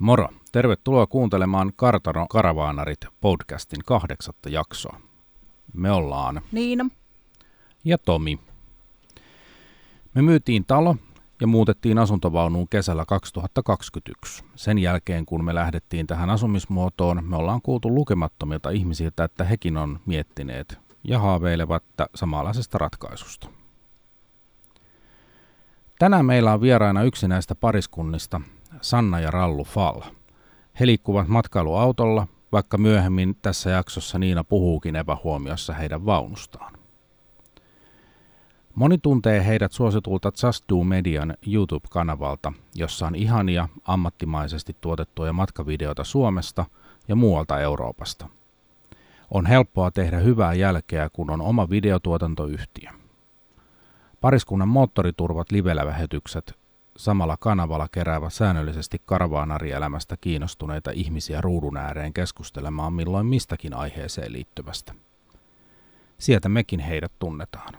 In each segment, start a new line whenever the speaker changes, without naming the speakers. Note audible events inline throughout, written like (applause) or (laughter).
Moro! Tervetuloa kuuntelemaan Kartano Karavaanarit podcastin kahdeksatta jaksoa. Me ollaan
Niina.
ja Tomi. Me myytiin talo ja muutettiin asuntovaunuun kesällä 2021. Sen jälkeen, kun me lähdettiin tähän asumismuotoon, me ollaan kuultu lukemattomilta ihmisiltä, että hekin on miettineet ja haaveilevat samanlaisesta ratkaisusta. Tänään meillä on vieraina yksi näistä pariskunnista, Sanna ja Rallu Fall. He liikkuvat matkailuautolla, vaikka myöhemmin tässä jaksossa Niina puhuukin epähuomiossa heidän vaunustaan. Moni tuntee heidät suositulta Just Do Median YouTube-kanavalta, jossa on ihania, ammattimaisesti tuotettuja matkavideoita Suomesta ja muualta Euroopasta. On helppoa tehdä hyvää jälkeä, kun on oma videotuotantoyhtiö. Pariskunnan moottoriturvat live-lähetykset samalla kanavalla keräävät säännöllisesti karavaanarielämästä kiinnostuneita ihmisiä ruudun ääreen keskustelemaan milloin mistäkin aiheeseen liittyvästä. Sieltä mekin heidät tunnetaan.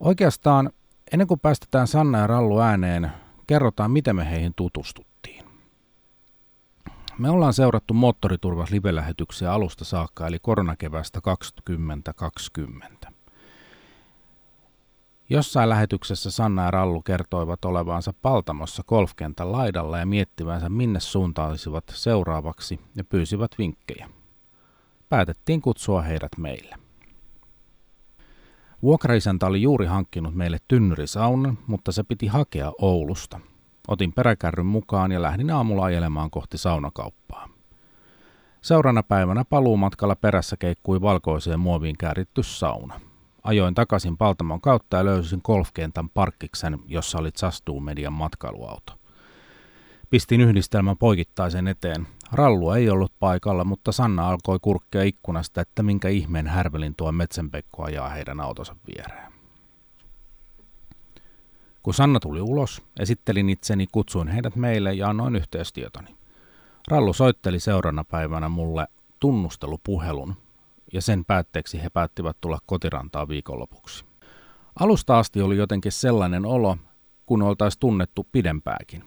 Oikeastaan ennen kuin päästetään Sanna ja Rallu ääneen, kerrotaan miten me heihin tutustuttiin. Me ollaan seurattu moottoriturvas live-lähetyksiä alusta saakka, eli koronakevästä 2020. Jossain lähetyksessä Sanna ja Rallu kertoivat olevansa Paltamossa golfkentän laidalla ja miettivänsä minne suuntaisivat seuraavaksi ja pyysivät vinkkejä. Päätettiin kutsua heidät meille. Vuokraisäntä oli juuri hankkinut meille tynnyrisaunan, mutta se piti hakea Oulusta. Otin peräkärryn mukaan ja lähdin aamulla ajelemaan kohti saunakauppaa. Seurana päivänä paluumatkalla perässä keikkui valkoiseen muoviin kääritty sauna. Ajoin takaisin Paltamon kautta ja löysin golfkentän parkkiksen, jossa oli Zastu Median matkailuauto. Pistin yhdistelmän poikittaisen eteen. Rallu ei ollut paikalla, mutta Sanna alkoi kurkkia ikkunasta, että minkä ihmeen härvelin tuo metsänpekko ajaa heidän autonsa viereen. Kun Sanna tuli ulos, esittelin itseni, kutsuin heidät meille ja annoin yhteystietoni. Rallu soitteli seurana päivänä mulle tunnustelupuhelun, ja sen päätteeksi he päättivät tulla kotirantaa viikonlopuksi. Alusta asti oli jotenkin sellainen olo, kun oltaisiin tunnettu pidempääkin.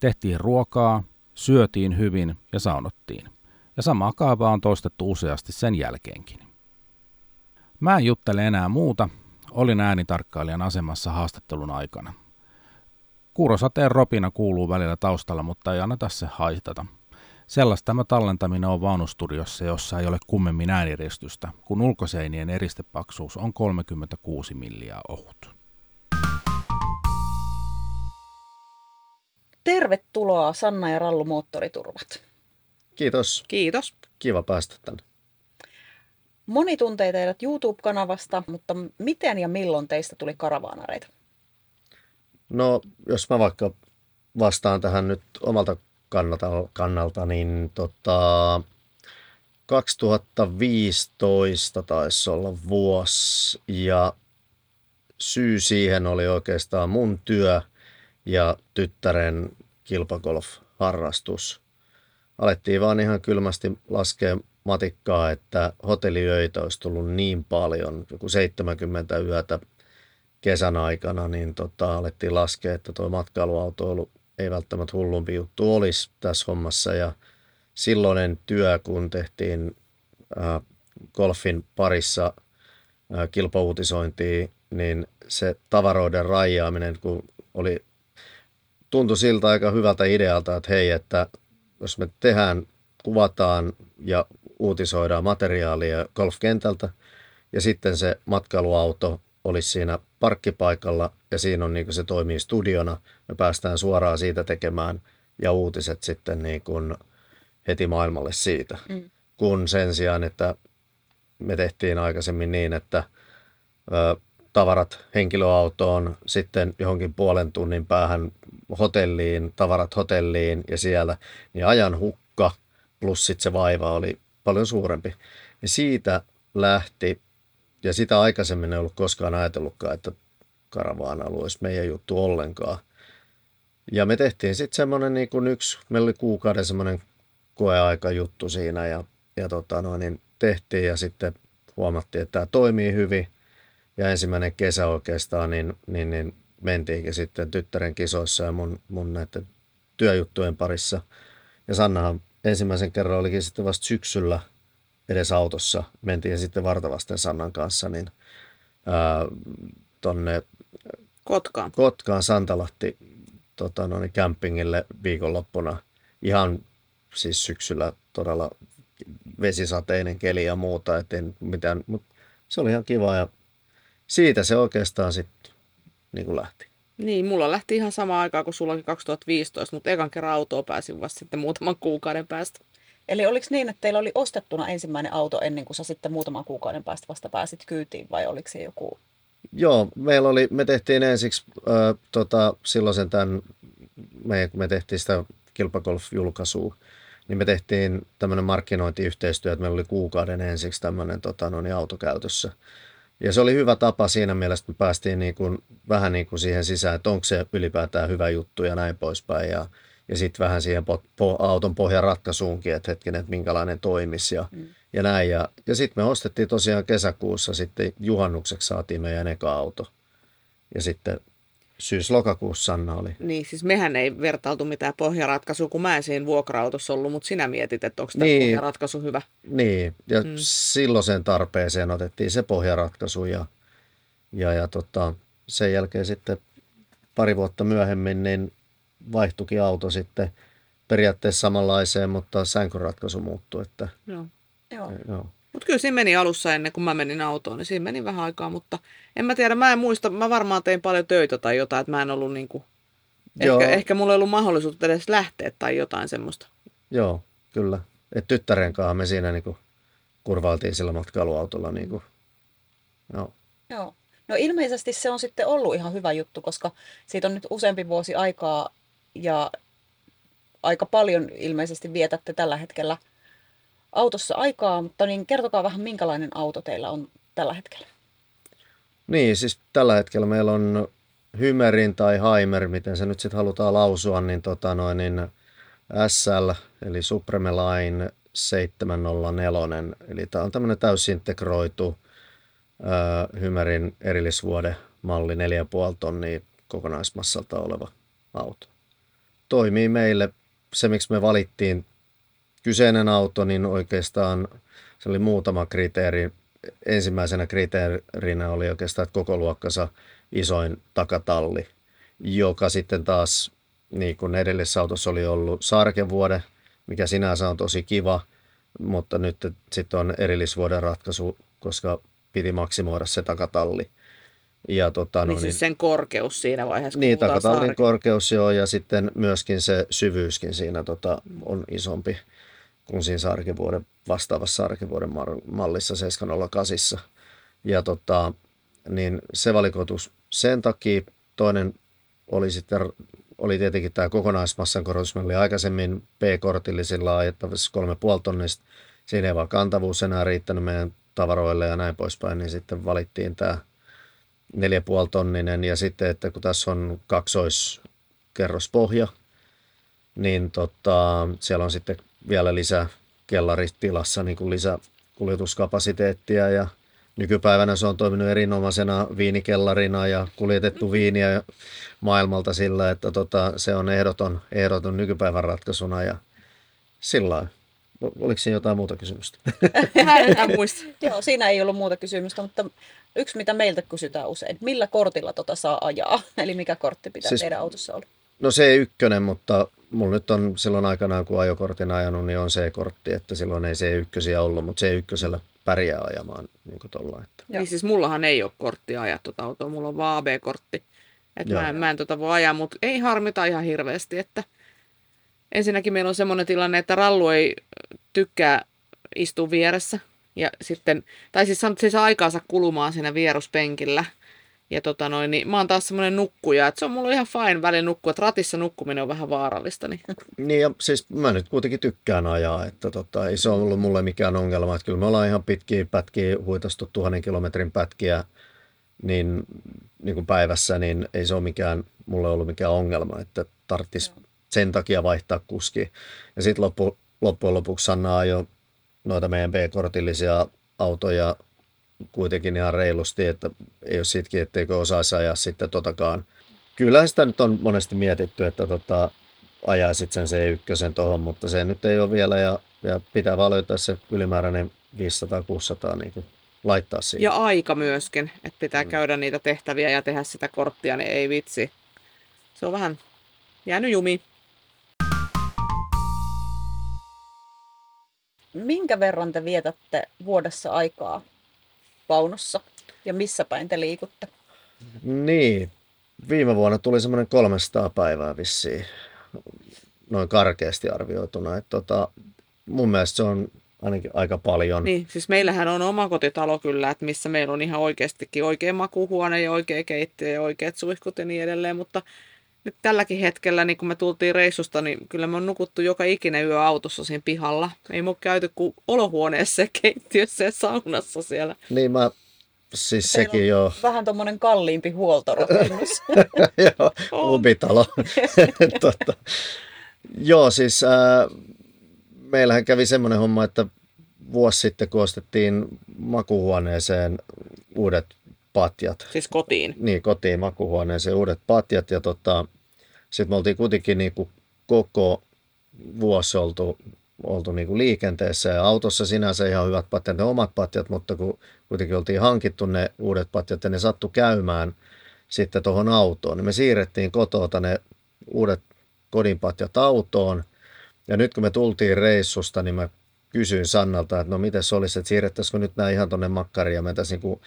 Tehtiin ruokaa, syötiin hyvin ja saunottiin. Ja samaa kaavaa on toistettu useasti sen jälkeenkin. Mä en juttele enää muuta, olin äänitarkkailijan asemassa haastattelun aikana. Kuurosateen ropina kuuluu välillä taustalla, mutta ei anneta se haitata – Sellaista tämä tallentaminen on vaunustudiossa, jossa ei ole kummemmin ääniristystä, kun ulkoseinien eristepaksuus on 36 milliä ohut.
Tervetuloa Sanna ja Rallu Moottoriturvat.
Kiitos.
Kiitos.
Kiva päästä tänne.
Moni tuntee teidät YouTube-kanavasta, mutta miten ja milloin teistä tuli karavaanareita?
No, jos mä vaikka vastaan tähän nyt omalta kannalta, kannalta niin tota, 2015 taisi olla vuosi ja syy siihen oli oikeastaan mun työ ja tyttären kilpagolf-harrastus. Alettiin vaan ihan kylmästi laskea matikkaa, että hotelliöitä olisi tullut niin paljon, joku 70 yötä kesän aikana, niin tota, alettiin laskea, että tuo matkailuautoilu ei välttämättä hullumpi juttu olisi tässä hommassa. Ja silloinen työ, kun tehtiin äh, golfin parissa äh, kilpauutisointia, niin se tavaroiden rajaaminen, kun oli, tuntui siltä aika hyvältä idealta, että hei, että jos me tehdään, kuvataan ja uutisoidaan materiaalia golfkentältä ja sitten se matkailuauto olisi siinä parkkipaikalla ja siinä on niin kuin se toimii studiona. Me päästään suoraan siitä tekemään ja uutiset sitten niin kuin heti maailmalle siitä. Mm. Kun sen sijaan, että me tehtiin aikaisemmin niin, että ö, tavarat henkilöautoon, sitten johonkin puolen tunnin päähän hotelliin, tavarat hotelliin ja siellä, niin ajan hukka plus sitten se vaiva oli paljon suurempi. Ja siitä lähti ja sitä aikaisemmin ei ollut koskaan ajatellutkaan, että karavaanalue olisi meidän juttu ollenkaan. Ja me tehtiin sitten semmoinen niin kuin yksi, meillä oli kuukauden semmoinen koeaika juttu siinä ja, ja tota noin, niin tehtiin ja sitten huomattiin, että tämä toimii hyvin. Ja ensimmäinen kesä oikeastaan, niin, niin, niin mentiinkin sitten tyttären kisoissa ja mun, mun näiden työjuttujen parissa. Ja Sannahan ensimmäisen kerran olikin sitten vasta syksyllä edes autossa. Mentiin sitten vartavasten Sannan kanssa niin, ää, tonne
Kotkaan.
Kotkaan Santalahti tota, noin, campingille viikonloppuna. Ihan siis syksyllä todella vesisateinen keli ja muuta, et en mitään, mutta se oli ihan kiva ja siitä se oikeastaan sitten niin kuin lähti.
Niin, mulla lähti ihan sama aikaa kuin sullakin 2015, mutta ekan kerran autoa pääsin vasta sitten muutaman kuukauden päästä.
Eli oliko niin, että teillä oli ostettuna ensimmäinen auto ennen kuin sä sitten muutaman kuukauden päästä vasta pääsit kyytiin vai oliko se joku?
Joo, meillä oli, me tehtiin ensiksi äh, tota, silloisen tämän, me, me tehtiin sitä kilpagolf-julkaisua, niin me tehtiin tämmöinen markkinointiyhteistyö, että meillä oli kuukauden ensiksi tämmöinen tota, no niin, autokäytössä. Ja se oli hyvä tapa siinä mielessä, että me päästiin niin kuin, vähän niin kuin siihen sisään, että onko se ylipäätään hyvä juttu ja näin poispäin. Ja, ja sitten vähän siihen po, po, auton pohjan ratkaisuunkin, että hetken, että minkälainen toimisi ja, mm. ja näin. Ja, ja sitten me ostettiin tosiaan kesäkuussa, sitten juhannukseksi saatiin meidän eka auto. Ja sitten syys-lokakuussa Sanna oli.
Niin, siis mehän ei vertailtu mitään pohjaratkaisua, kun mä en siinä vuokra-autossa ollut, mutta sinä mietit, että onko tämä
Niin.
pohjaratkaisu hyvä.
Niin, ja
Mm.
mm. silloiseen tarpeeseen otettiin se pohjaratkaisu ja, ja, ja tota, sen jälkeen sitten pari vuotta myöhemmin niin vaihtuikin auto sitten periaatteessa samanlaiseen, mutta sänkyratkaisu muuttui. Että,
Joo.
Joo.
joo.
Mutta kyllä siinä meni alussa ennen kuin mä menin autoon, niin siinä meni vähän aikaa, mutta en mä tiedä, mä en muista, mä varmaan tein paljon töitä tai jotain, että mä en ollut niinku, ehkä, ehkä mulla ei ollut mahdollisuutta edes lähteä tai jotain semmoista.
Joo, kyllä. Et tyttären kanssa me siinä niinku kurvailtiin sillä matkailuautolla. Niinku. Joo.
Joo. No ilmeisesti se on sitten ollut ihan hyvä juttu, koska siitä on nyt useampi vuosi aikaa ja aika paljon ilmeisesti vietätte tällä hetkellä autossa aikaa, mutta niin kertokaa vähän minkälainen auto teillä on tällä hetkellä.
Niin, siis tällä hetkellä meillä on Hymerin tai Haimer, miten se nyt sitten halutaan lausua, niin, tota noin, niin SL, eli Supreme Line 704, eli tämä on tämmöinen täysintegroitu Hymerin erillisvuode malli 4,5 tonnia kokonaismassalta oleva auto. Toimii meille, se miksi me valittiin kyseinen auto, niin oikeastaan se oli muutama kriteeri. Ensimmäisenä kriteerinä oli oikeastaan, että koko luokkansa isoin takatalli, joka sitten taas, niin kuin edellisessä autossa oli ollut sarkevuode, mikä sinänsä on tosi kiva, mutta nyt sitten on erillisvuoden ratkaisu, koska piti maksimoida se takatalli. Ja tota,
No, niin siis sen korkeus siinä vaiheessa, kun
niin, takatallin
sarke-
korkeus joo, ja sitten myöskin se syvyyskin siinä tota, on isompi kuin siinä sarkivuoden, vastaavassa sarkivuoden mallissa 708. Ja tota, niin se valikoitus sen takia. Toinen oli sitten oli tietenkin tämä kokonaismassan korotus. Meillä oli aikaisemmin P-kortillisilla ajettavissa 3,5 tonnista. Siinä ei vaan kantavuus enää riittänyt meidän tavaroille ja näin poispäin, niin sitten valittiin tämä 4,5 tonninen ja sitten, että kun tässä on kaksoiskerrospohja, niin tota, siellä on sitten vielä lisää kellaritilassa niin kuin lisää kuljetuskapasiteettia ja nykypäivänä se on toiminut erinomaisena viinikellarina ja kuljetettu viiniä maailmalta sillä, että tota, se on ehdoton, ehdoton nykypäivän ratkaisuna ja sillä lailla. Oliko siinä jotain muuta kysymystä? (laughs)
en, en muista. (laughs)
Joo, siinä ei ollut muuta kysymystä, mutta yksi mitä meiltä kysytään usein, millä kortilla tota saa ajaa? (laughs) Eli mikä kortti pitää
Siis-
teidän autossa olla?
No se ei ykkönen, mutta mulla nyt on silloin aikanaan, kun ajokortin ajanut, niin on C-kortti, että silloin ei se ykkösiä ollut, mutta se ykkösellä pärjää ajamaan niin kuin tolla, että.
Niin siis mullahan ei ole korttia ajaa tuota autoa, mulla on vaan AB-kortti. Et
Joo.
mä, en- mä en tota voi ajaa, mutta ei harmita ihan hirveästi, että ensinnäkin meillä on semmoinen tilanne, että Rallu ei tykkää istua vieressä. Ja sitten, tai siis sanot, se saa aikaansa kulumaan siinä vieruspenkillä. Ja tota noin, niin mä oon taas semmoinen nukkuja, että se on mulla ihan fine välin nukkua, että ratissa nukkuminen on vähän vaarallista. Niin.
Niin ja siis mä nyt kuitenkin tykkään ajaa, että tota, ei se ole ollut mulle mikään ongelma. Että kyllä me ollaan ihan pitkiä pätkiä huitastu tuhannen kilometrin pätkiä niin, niin kuin päivässä, niin ei se ole mikään, mulle ollut mikään ongelma, että tarvitsisi sen takia vaihtaa kuski. Ja sitten loppu, loppujen lopuksi Sanna ajoi noita meidän B-kortillisia autoja kuitenkin ihan reilusti, että ei ole siitäkin, etteikö osaisi ajaa sitten totakaan. Kyllä sitä nyt on monesti mietitty, että tota, ajaa sitten sen C1 tuohon, mutta se nyt ei ole vielä ja, ja pitää vaan löytää se ylimääräinen 500-600 niin kuin laittaa siihen.
Ja aika myöskin, että pitää mm. käydä niitä tehtäviä ja tehdä sitä korttia, niin ei vitsi. Se on vähän jäänyt jumi.
Minkä verran te vietätte vuodessa aikaa vaunussa ja missä päin te liikutte?
Niin, viime vuonna tuli semmoinen 300 päivää vissiin, noin karkeasti arvioituna. Että tota, mun mielestä se on ainakin aika paljon.
Niin, siis meillähän on oma kotitalo kyllä, että missä meillä on ihan oikeastikin oikein makuhuone ja oikea keittiö ja oikeat suihkut ja niin edelleen, mutta nyt tälläkin hetkellä, niin kun me tultiin reissusta, niin kyllä me on nukuttu joka ikinen yö autossa siinä pihalla. Ei mun käyty kuin olohuoneessa, keittiössä ja saunassa siellä.
Niin mä, siis
Teillä
sekin joo.
Vähän tuommoinen kalliimpi huoltorakennus. (laughs)
joo, ubitalo. (laughs) tota, joo, siis ää, meillähän kävi semmoinen homma, että vuosi sitten kun ostettiin makuhuoneeseen uudet patjat.
Siis kotiin.
Niin, kotiin makuhuoneeseen uudet patjat ja tota, sitten me oltiin kuitenkin niinku koko vuosi oltu, oltu niinku liikenteessä ja autossa sinänsä ihan hyvät patjat, ne omat patjat, mutta kun kuitenkin oltiin hankittu ne uudet patjat ja ne sattu käymään sitten tuohon autoon, niin me siirrettiin kotota ne uudet kodinpatjat autoon ja nyt kun me tultiin reissusta, niin mä kysyin Sannalta, että no miten se olisi, että siirrettäisikö nyt nämä ihan tuonne makkariin ja mentäisiin niin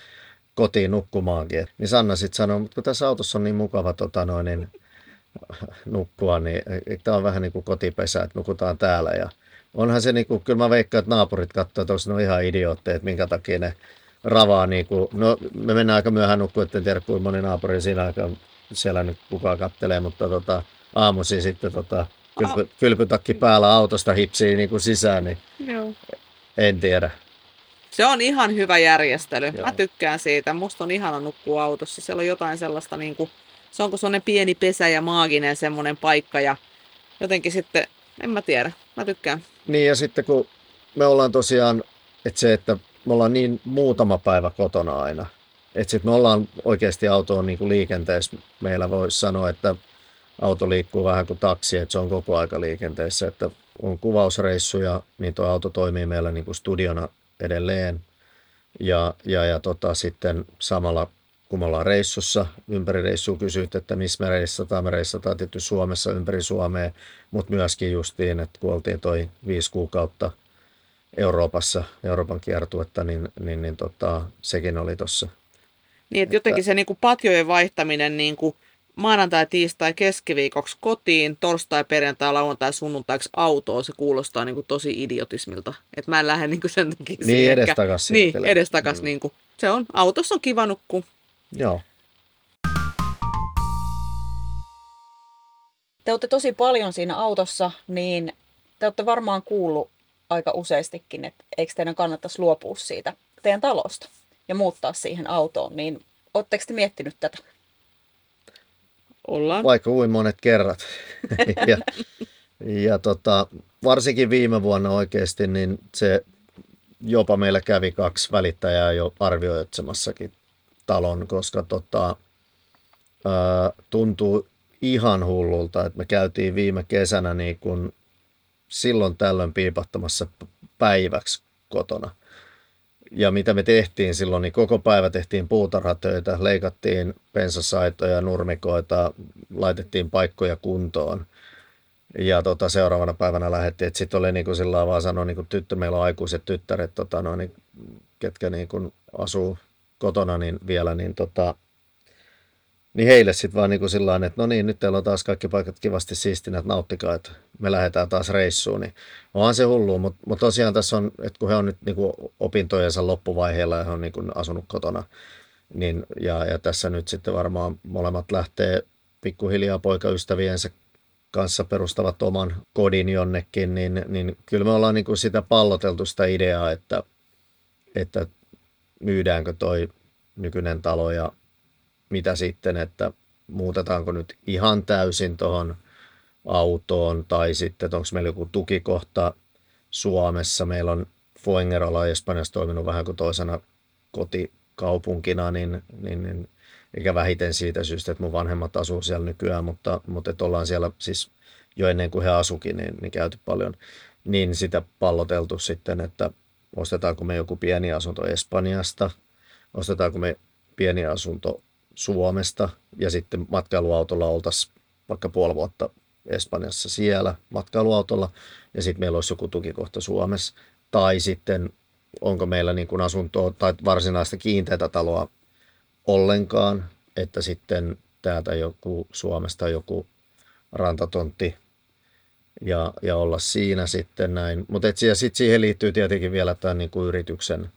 kotiin nukkumaankin. Niin Sanna sitten sanoi, mutta kun tässä autossa on niin mukava tota noin, niin, nukkua, niin tämä on vähän niin kuin kotipesä, että nukutaan täällä. Ja onhan se, niin kuin, kyllä mä veikkaan, että naapurit katsoo, että ne on ihan idiootteja, että minkä takia ne ravaa. Niin kuin, no me mennään aika myöhään nukkuun, että en tiedä kuinka moni naapuri siinä aikaa siellä nyt kukaan kattelee, mutta tota, aamuisin sitten tota, kylpy, kylpytakki päällä autosta hipsii niin kuin sisään, niin
Joo.
en tiedä.
Se on ihan hyvä järjestely.
Joo.
Mä tykkään siitä. Musta on ihana nukkua autossa. Siellä on jotain sellaista, niin kuin, se onko sellainen pieni pesä ja maaginen semmoinen paikka. Ja jotenkin sitten, en mä tiedä. Mä tykkään.
Niin ja sitten kun me ollaan tosiaan, että se, että me ollaan niin muutama päivä kotona aina, että sitten me ollaan oikeasti autoon niin kuin liikenteessä. Meillä voisi sanoa, että auto liikkuu vähän kuin taksi, että se on koko aika liikenteessä, että on kuvausreissuja, niin tuo auto toimii meillä niin kuin studiona edelleen. Ja, ja, ja tota, sitten samalla kun me ollaan reissussa, ympäri reissua kysyt, että missä me reissataan, me reissataan tietysti Suomessa ympäri Suomea, mutta myöskin justiin, että kun oltiin toi viisi kuukautta Euroopassa, Euroopan kiertuetta, niin, niin, niin tota, sekin oli tuossa.
Niin, että jotenkin se niin kuin patjojen vaihtaminen niin kuin maanantai, tiistai, keskiviikoksi kotiin, torstai, perjantai, lauantai, sunnuntaiksi autoon, se kuulostaa niin kuin tosi idiotismilta. Että mä en lähde niin kuin sen takia
Niin,
siihen
edestakas
Niin,
siirtelee.
edestakas.
Mm.
Niin kuin, se on, autossa on kiva nukkua.
Joo.
Te olette tosi paljon siinä autossa, niin te olette varmaan kuullut aika useastikin, että eikö teidän kannattaisi luopua siitä teidän talosta ja muuttaa siihen autoon, niin oletteko te miettinyt tätä?
Ollaan.
vaikka kuin monet kerrat. (laughs) ja ja tota, varsinkin viime vuonna oikeasti, niin se jopa meillä kävi kaksi välittäjää jo arvioitsemassakin talon, koska tota, ää, tuntuu ihan hullulta, että me käytiin viime kesänä niin kun silloin tällöin piipahtamassa p- päiväksi kotona. Ja mitä me tehtiin silloin, niin koko päivä tehtiin puutarhatöitä, leikattiin pensasaitoja, nurmikoita, laitettiin paikkoja kuntoon. Ja tota, seuraavana päivänä lähdettiin, että sitten oli niin kuin sillä vaan niin kuin tyttö, meillä on aikuiset tyttäret, tota, no, niin, ketkä niin kuin asuu kotona niin vielä, niin, tota, niin heille sitten vaan niin kuin sillä että no niin, nyt teillä on taas kaikki paikat kivasti siistinä, että nauttikaa, että me lähdetään taas reissuun. Niin onhan se hullu, mutta, mutta tosiaan tässä on, että kun he on nyt niin kuin opintojensa loppuvaiheella ja he on niin kuin asunut kotona, niin, ja, ja tässä nyt sitten varmaan molemmat lähtee pikkuhiljaa poikaystäviensä kanssa perustavat oman kodin jonnekin, niin, niin kyllä me ollaan niin kuin sitä palloteltu sitä ideaa, että, että myydäänkö toi nykyinen talo ja mitä sitten, että muutetaanko nyt ihan täysin tuohon autoon tai sitten onko meillä joku tukikohta Suomessa. Meillä on Fuengerola Espanjassa toiminut vähän kuin toisena kotikaupunkina, niin, niin, niin eikä vähiten siitä syystä, että mun vanhemmat asuu siellä nykyään, mutta, mutta että ollaan siellä siis jo ennen kuin he asukin, niin, niin käyty paljon, niin sitä palloteltu sitten, että ostetaanko me joku pieni asunto Espanjasta, ostetaanko me pieni asunto Suomesta ja sitten matkailuautolla oltaisiin vaikka puoli vuotta Espanjassa siellä matkailuautolla ja sitten meillä olisi joku tukikohta Suomessa. Tai sitten onko meillä niin kuin asuntoa tai varsinaista kiinteätä taloa ollenkaan, että sitten täältä joku Suomesta joku rantatontti ja, ja olla siinä sitten näin. Mutta sitten siihen liittyy tietenkin vielä tämä niin kuin yrityksen,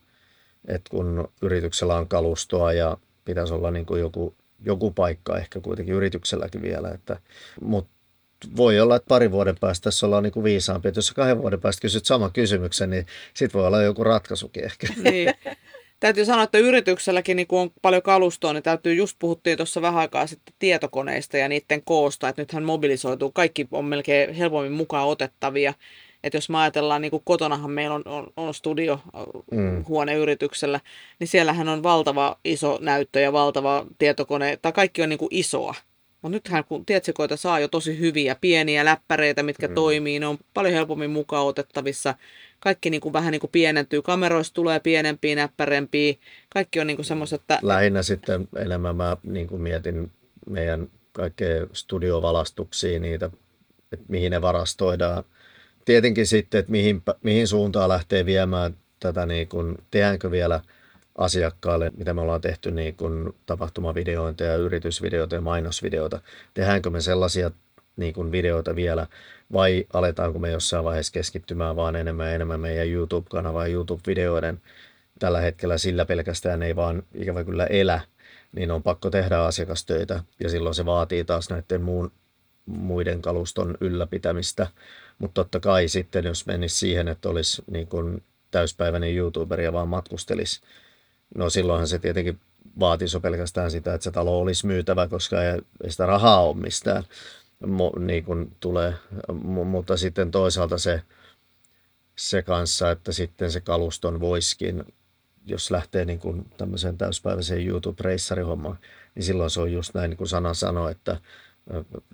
että kun yrityksellä on kalustoa ja pitäisi olla niin kuin joku, joku paikka ehkä kuitenkin yritykselläkin vielä. Että, mutta voi olla, että pari vuoden päästä tässä ollaan niin kuin viisaampi. Että jos kahden vuoden päästä kysyt saman kysymyksen, niin sitten voi olla joku ratkaisukin ehkä. (laughs)
Niin. Täytyy sanoa, että yritykselläkin niin kun on paljon kalustoa, niin täytyy, just puhuttiin tuossa vähän aikaa sitten tietokoneista ja niiden koosta, että nythän mobilisoituu, kaikki on melkein helpommin mukaan otettavia. Että jos me ajatellaan, niin kuin kotonahan meillä on, on, on studio mm. huoneyrityksellä, niin siellähän on valtava iso näyttö ja valtava tietokone, tai kaikki on niin kuin isoa. Mutta nythän kun tietsikoita saa jo tosi hyviä, pieniä läppäreitä, mitkä mm. toimii, ne on paljon helpommin mukaan otettavissa. Kaikki niin kuin vähän niin kuin pienentyy, kameroista tulee pienempiä, näppärempiä. Kaikki on niin kuin semmoiset, että...
Lähinnä sitten enemmän mä niin kuin mietin meidän kaikkea studiovalastuksia, niitä, että mihin ne varastoidaan. Tietenkin sitten, että mihin, mihin suuntaan lähtee viemään tätä, niin kuin, tehdäänkö vielä – asiakkaalle, mitä me ollaan tehty niin kuin tapahtumavideoita ja yritysvideoita ja mainosvideoita. Tehdäänkö me sellaisia niin kuin videoita vielä vai aletaanko me jossain vaiheessa keskittymään vaan enemmän ja enemmän meidän YouTube-kanavaan YouTube-videoiden tällä hetkellä sillä pelkästään ei vaan ikävä kyllä elä, niin on pakko tehdä asiakastöitä ja silloin se vaatii taas näiden muun, muiden kaluston ylläpitämistä. Mutta totta kai sitten, jos menisi siihen, että olisi niin kuin täyspäiväinen YouTuber ja vaan matkustelisi No silloinhan se tietenkin vaatisi pelkästään sitä, että se talo olisi myytävä, koska ei, ei sitä rahaa ole mistään, niin kuin tulee. mutta sitten toisaalta se, se kanssa, että sitten se kaluston voiskin, jos lähtee niin kuin tämmöiseen täyspäiväiseen YouTube-reissarihommaan, niin silloin se on just näin, niin kuin sana sanoi, että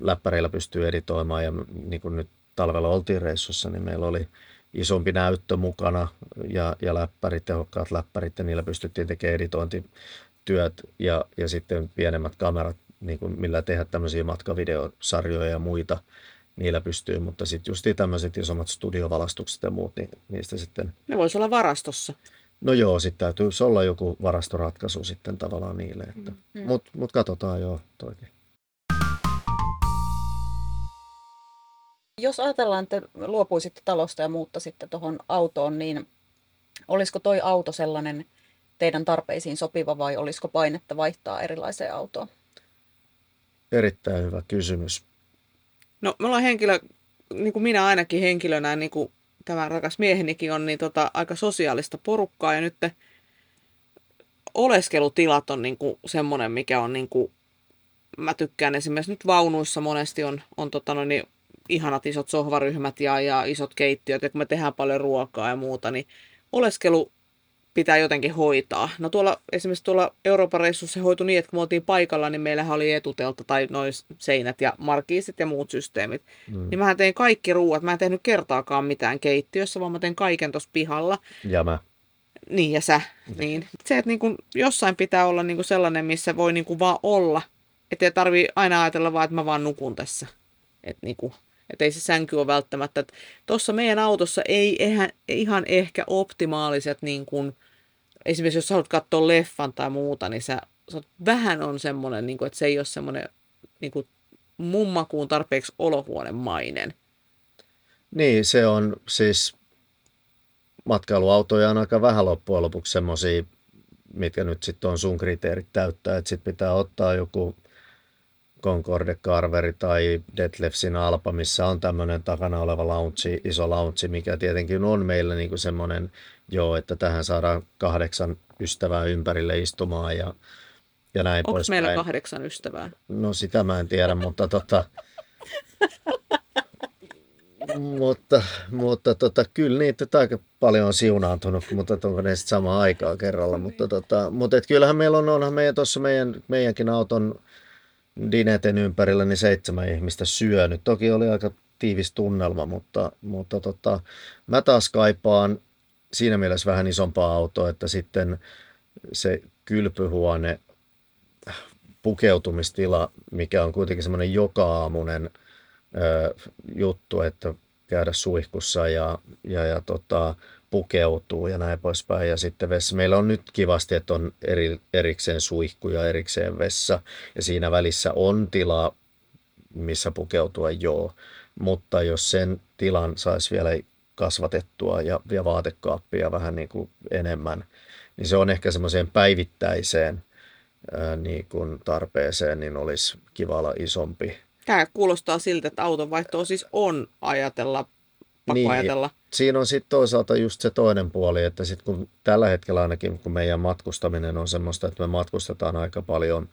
läppäreillä pystyy editoimaan ja niin kuin nyt talvella oltiin reissussa, niin meillä oli isompi näyttö mukana ja, ja läppärit, tehokkaat läppärit ja niillä pystyttiin tekemään editointityöt ja, ja sitten pienemmät kamerat, niin kuin millä tehdä tämmöisiä matkavideosarjoja ja muita, niillä pystyy, mutta sitten just tämmöiset isommat studiovalastukset ja muut, niin niistä sitten...
Ne voisi olla varastossa.
No joo, sitten täytyy olla joku varastoratkaisu sitten tavallaan niille, että, mm. mutta mut katsotaan joo toikin.
Jos ajatellaan, että luopuisitte talosta ja muuttaisitte tuohon autoon, niin olisiko toi auto sellainen teidän tarpeisiin sopiva vai olisiko painetta vaihtaa erilaiseen autoon?
Erittäin hyvä kysymys.
No me ollaan henkilö, niin kuin minä ainakin henkilönä, niin kuin tämä rakas miehenikin on, niin tota, aika sosiaalista porukkaa ja nyt oleskelutilat on niin kuin semmoinen, mikä on niin kuin, mä tykkään esimerkiksi nyt vaunuissa monesti on, on tota, no, niin ihanat isot sohvaryhmät ja, ja isot keittiöt, ja kun me tehdään paljon ruokaa ja muuta, niin oleskelu pitää jotenkin hoitaa. No tuolla esimerkiksi tuolla Euroopan reissussa se hoitui niin, että kun me oltiin paikalla, niin meillähän oli etutelta tai noin seinät ja markiisit ja muut systeemit. Mm. Niin mä tein kaikki ruuat. Mä en tehnyt kertaakaan mitään keittiössä, vaan mä tein kaiken tuossa pihalla.
Ja mä.
Niin ja sä. Niin. Se, että niin kuin jossain pitää olla niin kuin sellainen, missä voi niin kuin vaan olla. Että ei tarvi aina ajatella vaan, että mä vaan nukun tässä. Että niin kuin, että ei se sänky ole välttämättä. Tuossa meidän autossa ei ihan, ihan ehkä optimaaliset, niin kuin, esimerkiksi jos haluat katsoa leffan tai muuta, niin sä, sä vähän on semmoinen, niin kuin, että se ei ole semmoinen niin kuin, mun makuun tarpeeksi olohuonemainen.
Niin, se on siis matkailuautoja on aika vähän loppujen lopuksi semmoisia, mitkä nyt sitten on sun kriteerit täyttää, että sitten pitää ottaa joku Concorde Carveri tai Detlefsin Alpa, missä on tämmöinen takana oleva launchi, iso launchi, mikä tietenkin on meillä niin semmoinen, joo, että tähän saadaan kahdeksan ystävää ympärille istumaan ja, ja näin
Onko meillä päin. kahdeksan ystävää?
No sitä mä en tiedä, mutta tota, mutta, mutta tota, kyllä niitä aika paljon on siunaantunut, mutta onko ne sitten samaan aikaan kerralla. Mutta, tota, mutta et kyllähän meillä on, onhan meidän tuossa meidän, meidänkin auton Dineten ympärillä niin seitsemän ihmistä syönyt. Toki oli aika tiivis tunnelma, mutta, mutta tota, mä taas kaipaan siinä mielessä vähän isompaa autoa, että sitten se kylpyhuone, pukeutumistila, mikä on kuitenkin semmoinen joka-aamunen juttu, että käydä suihkussa ja, ja, ja tota, pukeutuu ja näin poispäin. Ja sitten vessa. Meillä on nyt kivasti, että on eri, erikseen suihku ja erikseen vessa. Ja siinä välissä on tilaa, missä pukeutua, joo. Mutta jos sen tilan saisi vielä kasvatettua ja, ja vaatekaappia vähän niin kuin enemmän, niin se on ehkä semmoiseen päivittäiseen ää, niin kuin tarpeeseen, niin olisi kiva olla isompi.
Tämä kuulostaa siltä, että autonvaihtoa siis on ajatella, pakko
Niin.
ajatella.
Siinä on sitten toisaalta just se toinen puoli, että sit kun tällä hetkellä ainakin, kun meidän matkustaminen on semmoista, että me matkustetaan aika paljon,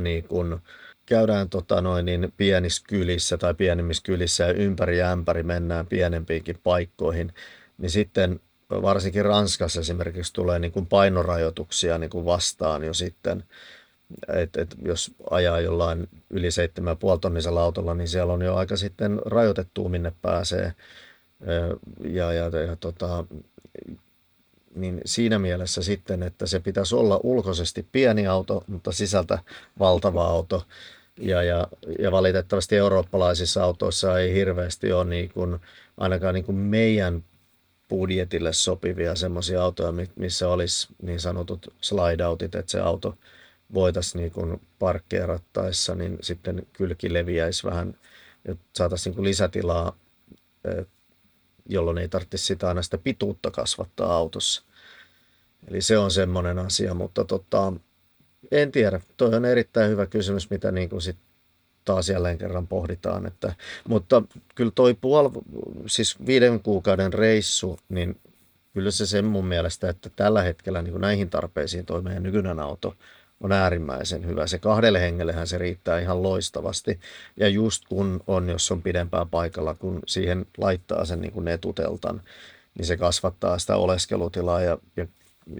niin kun käydään tota noin, niin pienissä kylissä tai pienemmissä kylissä ja ympäri ja ämpäri mennään pienempiinkin paikkoihin, niin sitten varsinkin Ranskassa esimerkiksi tulee niin kuin painorajoituksia niin kuin vastaan jo sitten, et, et jos ajaa jollain yli 7,5 tonnisella autolla, niin siellä on jo aika sitten rajoitettu, minne pääsee. Ja, ja, ja tota, niin siinä mielessä sitten, että se pitäisi olla ulkoisesti pieni auto, mutta sisältä valtava auto. Ja, ja, ja valitettavasti eurooppalaisissa autoissa ei hirveästi ole niin kuin, ainakaan niin kuin meidän budjetille sopivia semmoisia autoja, mi- missä olisi niin sanotut slide-outit, että se auto voitaisiin niin kuin parkkeerattaessa, niin sitten kylki leviäisi vähän ja saataisiin niin kuin lisätilaa, jolloin ei tarvitsisi sitä aina sitä pituutta kasvattaa autossa. Eli se on semmoinen asia, mutta tota, en tiedä. Toi on erittäin hyvä kysymys, mitä niin kuin sit taas jälleen kerran pohditaan. Että, mutta kyllä toi puol, siis viiden kuukauden reissu, niin kyllä se sen mun mielestä, että tällä hetkellä niin kuin näihin tarpeisiin toi meidän nykyinen auto on äärimmäisen hyvä. Se kahdelle hengellehän se riittää ihan loistavasti. Ja just kun on, jos on pidempään paikalla, kun siihen laittaa sen niin kuin netuteltan, niin se kasvattaa sitä oleskelutilaa ja, ja,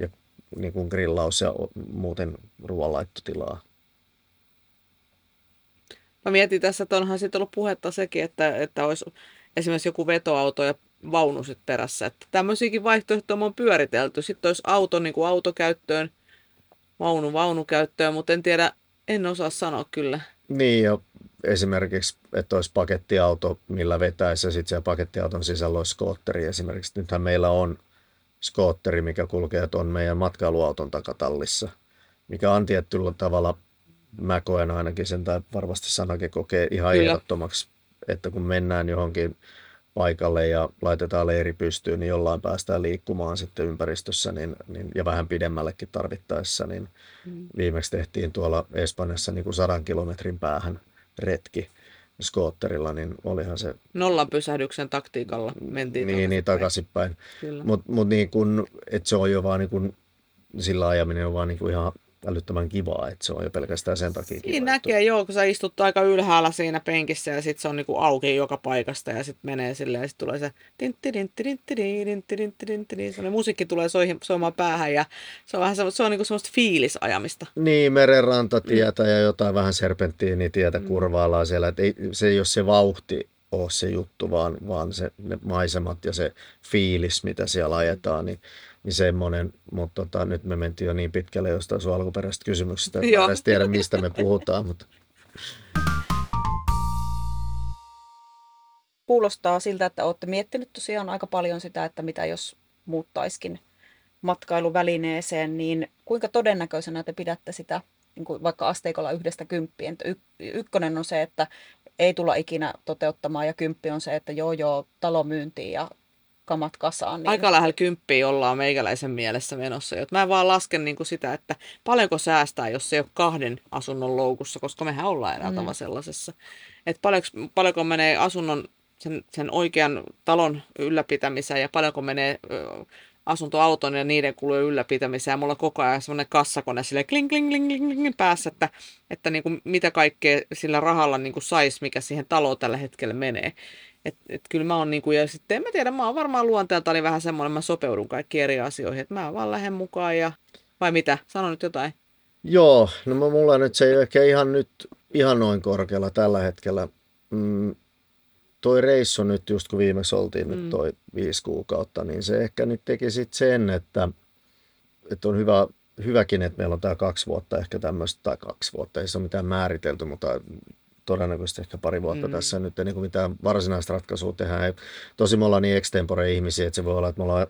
ja niin kuin grillaus ja muuten ruoanlaittotilaa.
Mä mietin tässä, että onhan sitten ollut puhetta sekin, että, että olisi esimerkiksi joku vetoauto ja vaunu sit perässä. Että tämmöisiäkin vaihtoehtoja on pyöritelty. Sitten olisi auto niin kuin autokäyttöön, vaunu vaunukäyttöön, mutta en tiedä, en osaa sanoa kyllä.
Niin, ja esimerkiksi, että olisi pakettiauto, millä vetäisi, ja sitten siellä pakettiauton sisällä olisi skootteri esimerkiksi. Nythän meillä on skootteri, mikä kulkee tuon meidän matkailuauton takatallissa, mikä on tietyllä tavalla, mä koen ainakin sen, tai varmasti Sanakin kokee ihan
Kyllä.
ehdottomaksi, että kun mennään johonkin paikalle ja laitetaan leiri pystyyn, niin jollain päästään liikkumaan sitten ympäristössä niin, niin, ja vähän pidemmällekin tarvittaessa, niin viimeksi tehtiin tuolla Espanjassa niin kuin sadan kilometrin päähän retki skootterilla, niin olihan se
Nollan pysähdyksen taktiikalla mentiin.
niin, niin takaisinpäin. Mutta mut niin kun, et se on jo vaan niin kun, sillä ajaminen on vaan niin kun ihan älyttömän kivaa, että se on jo pelkästään sen takia kiva.
Siinä
juttu.
näkee, joo, kun sä istut aika ylhäällä siinä penkissä ja sitten se on niinku auki joka paikasta ja sitten menee silleen ja sitten tulee se sellainen musiikki tulee soihin, soimaan päähän ja se on vähän semmo- se on niinku semmoista fiilisajamista.
Niin, merenrantatietä ja jotain vähän serpenttiinitietä
Mm.
kurvaillaan siellä. Et ei, se ei ole se vauhti ole se juttu, vaan, vaan se, ne maisemat ja se fiilis, mitä siellä ajetaan, niin, niin semmoinen. Mutta tota, nyt me mentiin jo niin pitkälle jostain sun alkuperäisestä kysymyksestä, että en edes tiedä, mistä me puhutaan. Mutta
Kuulostaa siltä, että olette miettinyt tosiaan aika paljon sitä, että mitä jos muuttaiskin matkailuvälineeseen, niin kuinka todennäköisenä te pidätte sitä niin kuin vaikka asteikolla yhdestä kymppiin? Y- ykkönen on se, että ei tulla ikinä toteuttamaan ja kymppi on se, että joo joo, talo myyntiin ja kamat kasaan. Niin
Aika lähellä kymppiä ollaan meikäläisen mielessä menossa. Jot mä en vaan lasken niinku sitä, että paljonko säästää, jos se ei ole kahden asunnon loukussa, koska mehän ollaan eräällä
Mm.
tavalla sellaisessa. Että paljonko, paljonko menee asunnon, sen, sen oikean talon ylläpitämiseen ja paljonko menee ö, asuntoauton ja niiden kulujen ylläpitämiseen. Ja mulla on koko ajan semmoinen kassakone sille kling, kling, kling, kling, kling päässä, että, että niinku, mitä kaikkea sillä rahalla niinku saisi, mikä siihen taloon tällä hetkellä menee. Et, et kyllä mä oon niinku, ja sitten en mä tiedä, mä oon varmaan luonteeltani vähän semmoinen, mä sopeudun kaikkiin eri asioihin, että mä vaan lähden mukaan ja, vai mitä, sano nyt jotain.
Joo, no mä- mulla nyt se ei ehkä ihan nyt ihan noin korkealla tällä hetkellä. Mm, toi reissu nyt, just kun viimeksi oltiin mm. nyt toi viisi kuukautta, niin se ehkä nyt teki sit sen, että, että on hyvä, hyväkin, että meillä on tämä kaksi vuotta ehkä tämmöistä, tai kaksi vuotta, ei se ole mitään määritelty, mutta todennäköisesti ehkä pari vuotta
Mm.
tässä nyt ei niin kuin mitään varsinaista ratkaisua tehdä. Ei, tosi me ollaan niin extempore ihmisiä, että se voi olla, että me ollaan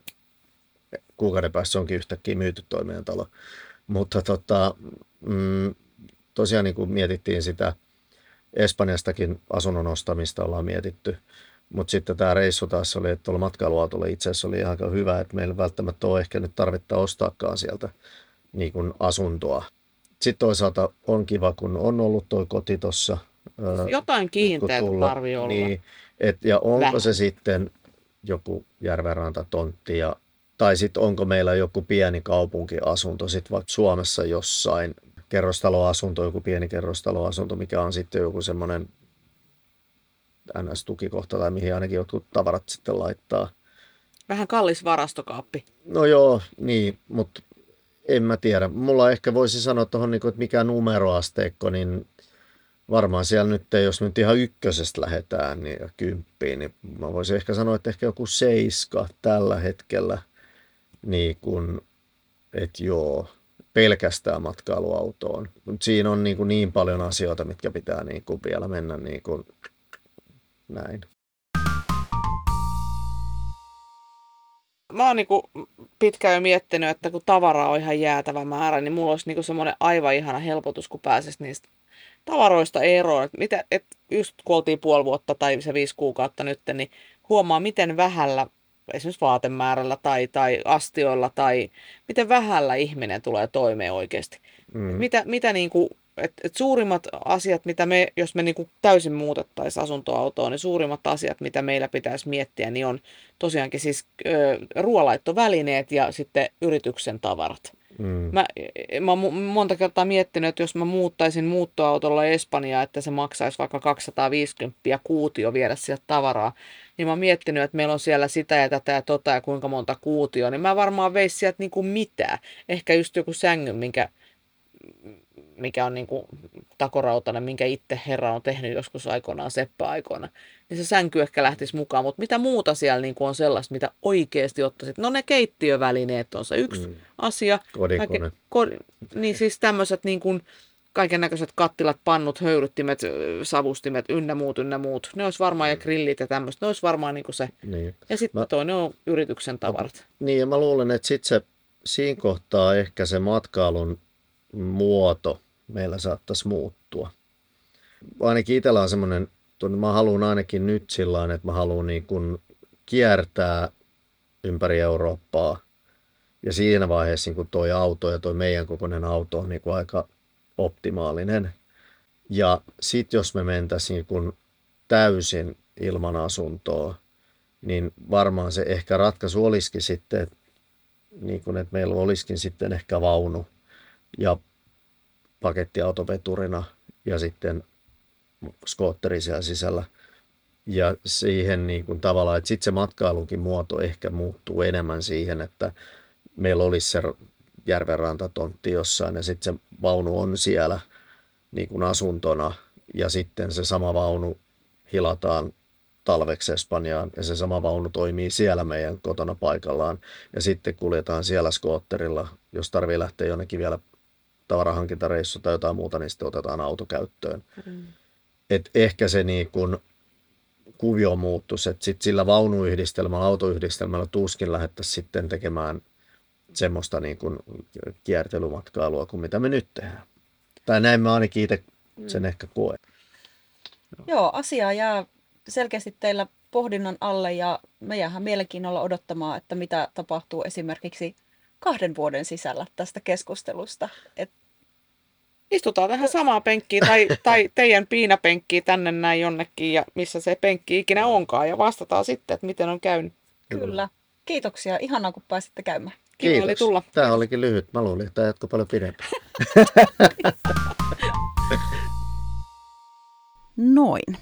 kuukauden päästä onkin yhtäkkiä myyty toi meidän talo. Mutta tota, mm, tosiaan niin kuin mietittiin sitä Espanjastakin asunnon ostamista ollaan mietitty. Mutta sitten tämä reissu taas oli, että tuolla matkailuautolla itse asiassa oli ihan hyvä, että meillä välttämättä ole ehkä nyt tarvetta ostaakaan sieltä niin kuin asuntoa. Sitten toisaalta on kiva, kun on ollut tuo koti tuossa.
Jotain kiinteää tarvii olla.
Niin, et, ja onko
Vähän.
se sitten joku järvenranta tontti ja, tai sitten onko meillä joku pieni kaupunkiasunto sitten vaikka Suomessa jossain kerrostaloasunto, joku pieni kerrostaloasunto, mikä on sitten joku semmoinen NS-tukikohta tai mihin ainakin jotkut tavarat sitten laittaa.
Vähän kallis varastokaappi.
No joo, niin, mutta en mä tiedä. Mulla ehkä voisi sanoa tuohon, niin että mikä numeroasteikko, niin varmaan siellä nyt, jos nyt ihan ykkösestä lähdetään niin, ja kymppiin, niin mä voisin ehkä sanoa, että ehkä joku seiska tällä hetkellä, niin kuin, että joo, pelkästään matkailuautoon. Mutta siinä on niin, kuin niin paljon asioita, mitkä pitää niin kuin vielä mennä niin kuin näin.
Mä oon niinku pitkään jo miettinyt, että kun tavaraa on ihan jäätävä määrä, niin mulla olisi niinku semmoinen aivan ihana helpotus, kun pääsisi niistä tavaroista eroon. Et mitä, et just kun oltiin puoli vuotta tai se viisi kuukautta nyt, niin huomaa, miten vähällä, esimerkiksi vaatemäärällä tai, tai astioilla, tai miten vähällä ihminen tulee toimeen oikeasti.
Mm.
Mitä, mitä niinku, et, et suurimmat asiat, mitä me, jos me niinku täysin muutettaisiin asuntoautoon, niin suurimmat asiat, mitä meillä pitäisi miettiä, niin on tosiaankin siis ö, ruoanlaittovälineet ja sitten yrityksen tavarat.
Mm.
Mä, mä oon monta kertaa miettinyt, että jos mä muuttaisin muuttoautolla Espanjaa, että se maksaisi vaikka 250 kuutio viedä sieltä tavaraa, niin mä oon miettinyt, että meillä on siellä sitä ja tätä ja tota ja kuinka monta kuutio, niin mä varmaan veisi sieltä niinku mitään. Ehkä just joku sängyn, minkä, mikä on niinku takorautainen, minkä itse herra on tehnyt joskus aikoinaan, Seppä aikoina, niin se sänky ehkä lähtisi mukaan. Mutta mitä muuta siellä niinku on sellaista, mitä oikeasti ottaisit? No ne keittiövälineet on se yksi
Mm.
asia.
Kodikone.
Kaiken- Ko- niin siis tämmöiset niin kuin kaiken näköiset kattilat, pannut, höyryttimet, savustimet, ynnä muut, ynnä muut. Ne olisi varmaan ja grillit ja tämmöistä. Ne olisi varmaan niin kuin se.
Niin.
Ja sitten
Mä-
toinen on yrityksen tavarat.
Niin, ja mä luulen, että sitten se, siinä kohtaa ehkä se matkailun muoto meillä saattaisi muuttua. Ainakin itsellä on semmoinen, mä haluan ainakin nyt sillä että mä haluan niin kuin kiertää ympäri Eurooppaa. Ja siinä vaiheessa niin kuin toi auto ja toi meidän kokoinen auto on niin kuin aika optimaalinen. Ja sitten jos me mentäisiin niin kuin täysin ilman asuntoa, niin varmaan se ehkä ratkaisu olisikin sitten, niin kuin, että meillä olisikin sitten ehkä vaunu pakettiautoveturina ja sitten skootteri siellä sisällä. Ja siihen niin kuin tavallaan, että sitten se matkailunkin muoto ehkä muuttuu enemmän siihen, että meillä olisi se järvenrantatontti jossain ja sitten se vaunu on siellä niin kuin asuntona ja sitten se sama vaunu hilataan talveksi Espanjaan ja se sama vaunu toimii siellä meidän kotona paikallaan. Ja sitten kuljetaan siellä skootterilla, jos tarvii lähteä jonnekin vielä tavarahankintareissu tai jotain muuta, niin sitten otetaan auto käyttöön.
Mm.
Et ehkä se niin kun kuvio muuttuisi, että sit sillä vaunuyhdistelmällä, autoyhdistelmällä tuskin lähdettäisiin sitten tekemään semmoista niin kun kiertelymatkailua kuin mitä me nyt tehdään. Tai näin mä ainakin itse sen ehkä koen.
Joo, asia jää selkeästi teillä pohdinnan alle ja me jäähän mielenkiinnolla odottamaan, että mitä tapahtuu esimerkiksi kahden vuoden sisällä tästä keskustelusta. Et
Istutaan tähän samaan penkkiin tai, tai teidän piinapenkkiin tänne näin jonnekin ja missä se penkki ikinä onkaan ja vastataan sitten, että miten on käynyt.
kyllä. Kiitoksia. Ihanaa, kun pääsitte käymään.
Kiva oli tulla.
Tämä olikin lyhyt. Mä luulin, että tämä jatkoi paljon pidempään. (laughs)
Noin.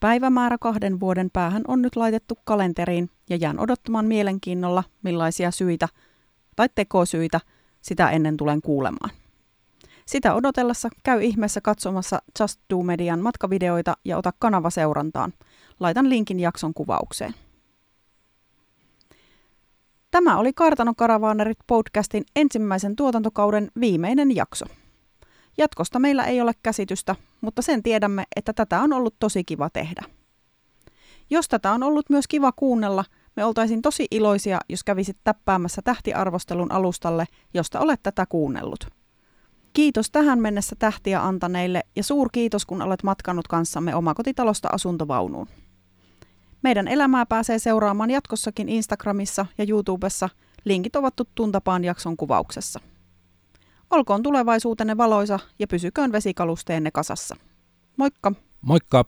Päivämäärä kahden vuoden päähän on nyt laitettu kalenteriin ja jään odottamaan mielenkiinnolla, millaisia syitä tai tekosyitä sitä ennen tulen kuulemaan. Sitä odotellessa käy ihmeessä katsomassa Just Do Median matkavideoita ja ota kanava seurantaan. Laitan linkin jakson kuvaukseen. Tämä oli Kartano Karavaanerit podcastin ensimmäisen tuotantokauden viimeinen jakso. Jatkosta meillä ei ole käsitystä, mutta sen tiedämme, että tätä on ollut tosi kiva tehdä. Jos tätä on ollut myös kiva kuunnella, me oltaisiin tosi iloisia, jos kävisit täppäämässä tähtiarvostelun alustalle, josta olet tätä kuunnellut. Kiitos tähän mennessä tähtiä antaneille ja suur kiitos, kun olet matkannut kanssamme omakotitalosta asuntovaunuun. Meidän elämää pääsee seuraamaan jatkossakin Instagramissa ja YouTubessa. Linkit ovat tuttuun tapaan jakson kuvauksessa. Olkoon tulevaisuutenne valoisa ja pysyköön vesikalusteenne kasassa. Moikka!
Moikka!